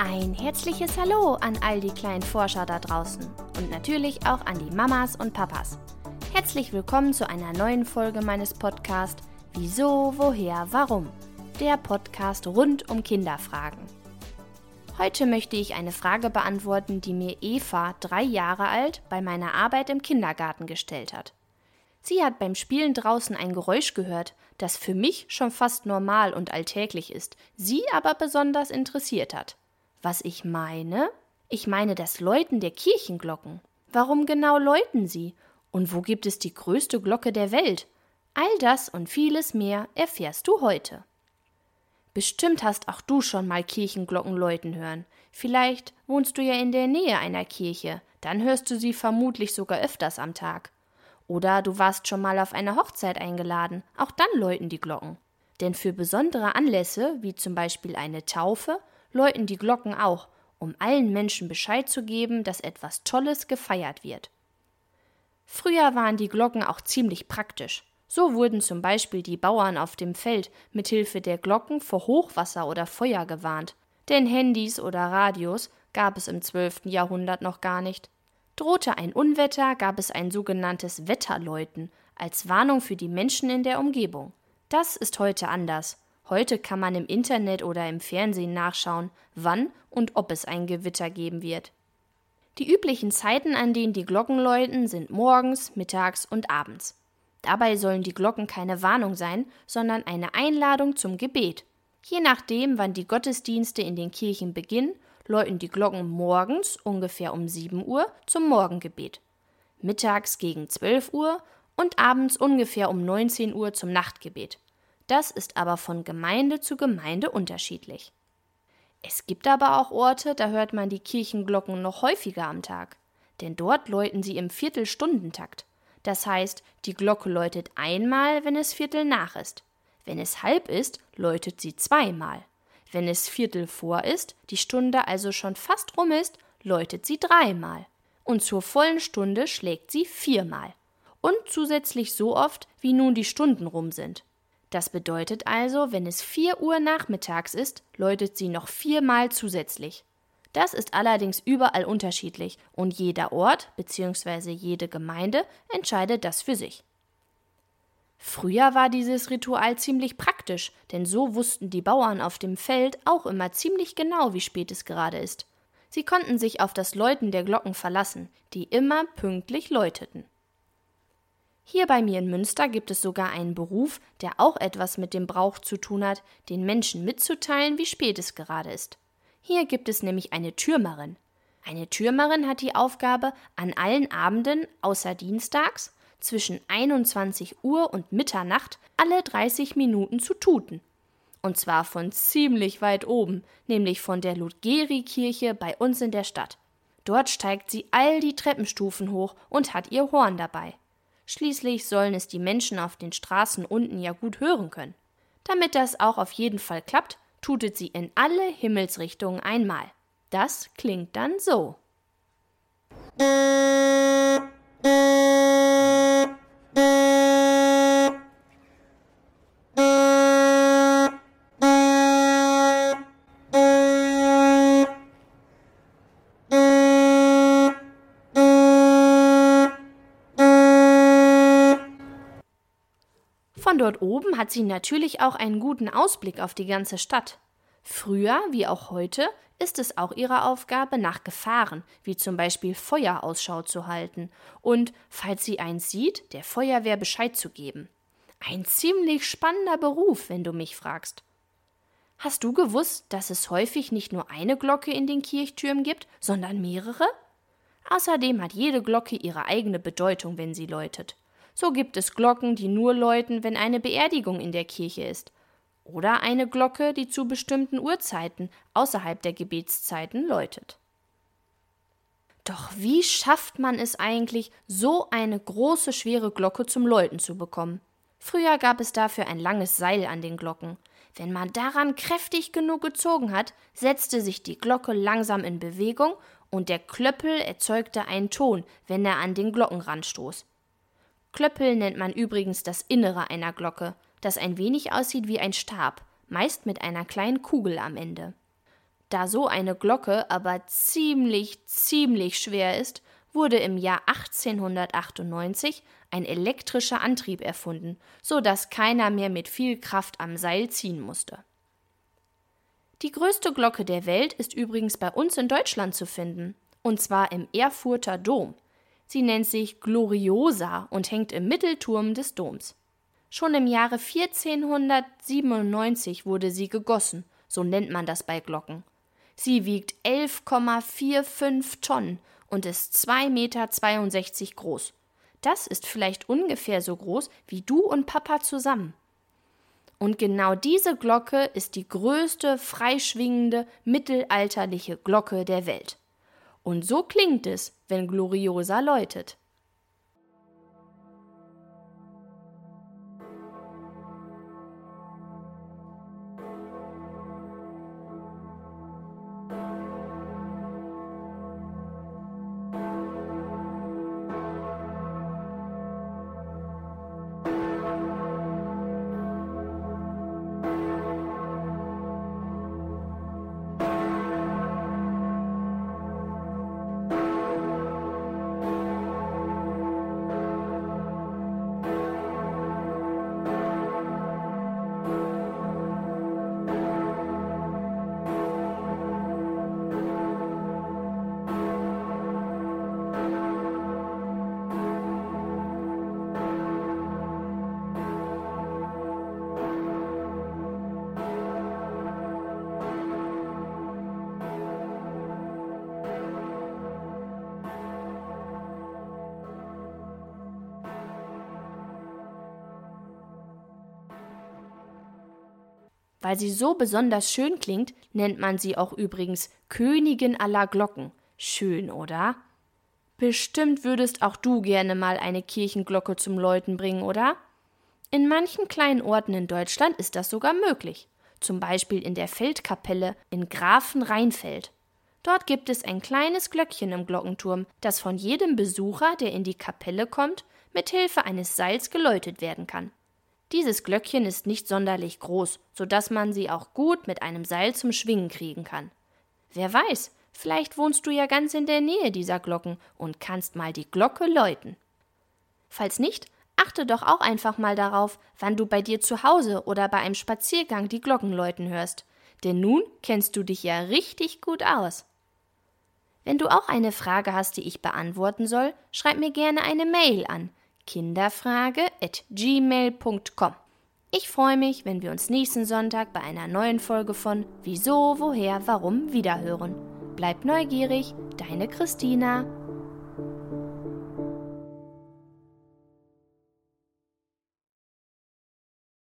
Ein herzliches Hallo an all die kleinen Forscher da draußen und natürlich auch an die Mamas und Papas. Herzlich willkommen zu einer neuen Folge meines Podcasts Wieso, woher, warum? Der Podcast rund um Kinderfragen. Heute möchte ich eine Frage beantworten, die mir Eva, drei Jahre alt, bei meiner Arbeit im Kindergarten gestellt hat. Sie hat beim Spielen draußen ein Geräusch gehört, das für mich schon fast normal und alltäglich ist, sie aber besonders interessiert hat. Was ich meine? Ich meine das Läuten der Kirchenglocken. Warum genau läuten sie? Und wo gibt es die größte Glocke der Welt? All das und vieles mehr erfährst du heute. Bestimmt hast auch du schon mal Kirchenglocken läuten hören. Vielleicht wohnst du ja in der Nähe einer Kirche, dann hörst du sie vermutlich sogar öfters am Tag. Oder du warst schon mal auf eine Hochzeit eingeladen, auch dann läuten die Glocken. Denn für besondere Anlässe, wie zum Beispiel eine Taufe, läuten die Glocken auch, um allen Menschen Bescheid zu geben, dass etwas Tolles gefeiert wird. Früher waren die Glocken auch ziemlich praktisch. So wurden zum Beispiel die Bauern auf dem Feld mit Hilfe der Glocken vor Hochwasser oder Feuer gewarnt. Denn Handys oder Radios gab es im 12. Jahrhundert noch gar nicht. Drohte ein Unwetter, gab es ein sogenanntes Wetterläuten als Warnung für die Menschen in der Umgebung. Das ist heute anders. Heute kann man im Internet oder im Fernsehen nachschauen, wann und ob es ein Gewitter geben wird. Die üblichen Zeiten, an denen die Glocken läuten, sind morgens, mittags und abends. Dabei sollen die Glocken keine Warnung sein, sondern eine Einladung zum Gebet. Je nachdem, wann die Gottesdienste in den Kirchen beginnen, läuten die Glocken morgens ungefähr um 7 Uhr zum Morgengebet, mittags gegen 12 Uhr und abends ungefähr um 19 Uhr zum Nachtgebet. Das ist aber von Gemeinde zu Gemeinde unterschiedlich. Es gibt aber auch Orte, da hört man die Kirchenglocken noch häufiger am Tag, denn dort läuten sie im Viertelstundentakt. Das heißt, die Glocke läutet einmal, wenn es Viertel nach ist. Wenn es halb ist, läutet sie zweimal. Wenn es Viertel vor ist, die Stunde also schon fast rum ist, läutet sie dreimal. Und zur vollen Stunde schlägt sie viermal. Und zusätzlich so oft, wie nun die Stunden rum sind. Das bedeutet also, wenn es 4 Uhr nachmittags ist, läutet sie noch viermal zusätzlich. Das ist allerdings überall unterschiedlich und jeder Ort bzw. jede Gemeinde entscheidet das für sich. Früher war dieses Ritual ziemlich praktisch, denn so wussten die Bauern auf dem Feld auch immer ziemlich genau, wie spät es gerade ist. Sie konnten sich auf das Läuten der Glocken verlassen, die immer pünktlich läuteten. Hier bei mir in Münster gibt es sogar einen Beruf, der auch etwas mit dem Brauch zu tun hat, den Menschen mitzuteilen, wie spät es gerade ist. Hier gibt es nämlich eine Türmerin. Eine Türmerin hat die Aufgabe, an allen Abenden außer Dienstags zwischen 21 Uhr und Mitternacht alle 30 Minuten zu tuten. Und zwar von ziemlich weit oben, nämlich von der Ludgeri-Kirche bei uns in der Stadt. Dort steigt sie all die Treppenstufen hoch und hat ihr Horn dabei. Schließlich sollen es die Menschen auf den Straßen unten ja gut hören können. Damit das auch auf jeden Fall klappt, tutet sie in alle Himmelsrichtungen einmal. Das klingt dann so. Von dort oben hat sie natürlich auch einen guten Ausblick auf die ganze Stadt. Früher, wie auch heute, ist es auch ihre Aufgabe, nach Gefahren, wie zum Beispiel Feuer Ausschau zu halten und, falls sie eins sieht, der Feuerwehr Bescheid zu geben. Ein ziemlich spannender Beruf, wenn du mich fragst. Hast du gewusst, dass es häufig nicht nur eine Glocke in den Kirchtürmen gibt, sondern mehrere? Außerdem hat jede Glocke ihre eigene Bedeutung, wenn sie läutet. So gibt es Glocken, die nur läuten, wenn eine Beerdigung in der Kirche ist. Oder eine Glocke, die zu bestimmten Uhrzeiten außerhalb der Gebetszeiten läutet. Doch wie schafft man es eigentlich, so eine große, schwere Glocke zum Läuten zu bekommen? Früher gab es dafür ein langes Seil an den Glocken. Wenn man daran kräftig genug gezogen hat, setzte sich die Glocke langsam in Bewegung und der Klöppel erzeugte einen Ton, wenn er an den Glockenrand stoß. Klöppel nennt man übrigens das Innere einer Glocke, das ein wenig aussieht wie ein Stab, meist mit einer kleinen Kugel am Ende. Da so eine Glocke aber ziemlich, ziemlich schwer ist, wurde im Jahr 1898 ein elektrischer Antrieb erfunden, so dass keiner mehr mit viel Kraft am Seil ziehen musste. Die größte Glocke der Welt ist übrigens bei uns in Deutschland zu finden, und zwar im Erfurter Dom. Sie nennt sich Gloriosa und hängt im Mittelturm des Doms. Schon im Jahre 1497 wurde sie gegossen, so nennt man das bei Glocken. Sie wiegt 11,45 Tonnen und ist 2,62 Meter groß. Das ist vielleicht ungefähr so groß wie du und Papa zusammen. Und genau diese Glocke ist die größte freischwingende mittelalterliche Glocke der Welt. Und so klingt es, wenn Gloriosa läutet. Weil sie so besonders schön klingt, nennt man sie auch übrigens Königin aller Glocken. Schön, oder? Bestimmt würdest auch du gerne mal eine Kirchenglocke zum Läuten bringen, oder? In manchen kleinen Orten in Deutschland ist das sogar möglich. Zum Beispiel in der Feldkapelle in Grafenrheinfeld. Dort gibt es ein kleines Glöckchen im Glockenturm, das von jedem Besucher, der in die Kapelle kommt, mit Hilfe eines Seils geläutet werden kann. Dieses Glöckchen ist nicht sonderlich groß, so dass man sie auch gut mit einem Seil zum Schwingen kriegen kann. Wer weiß, vielleicht wohnst du ja ganz in der Nähe dieser Glocken und kannst mal die Glocke läuten. Falls nicht, achte doch auch einfach mal darauf, wann du bei dir zu Hause oder bei einem Spaziergang die Glocken läuten hörst, denn nun kennst du dich ja richtig gut aus. Wenn du auch eine Frage hast, die ich beantworten soll, schreib mir gerne eine Mail an kinderfrage.gmail.com. Ich freue mich, wenn wir uns nächsten Sonntag bei einer neuen Folge von Wieso, Woher, Warum wiederhören. Bleib neugierig, deine Christina.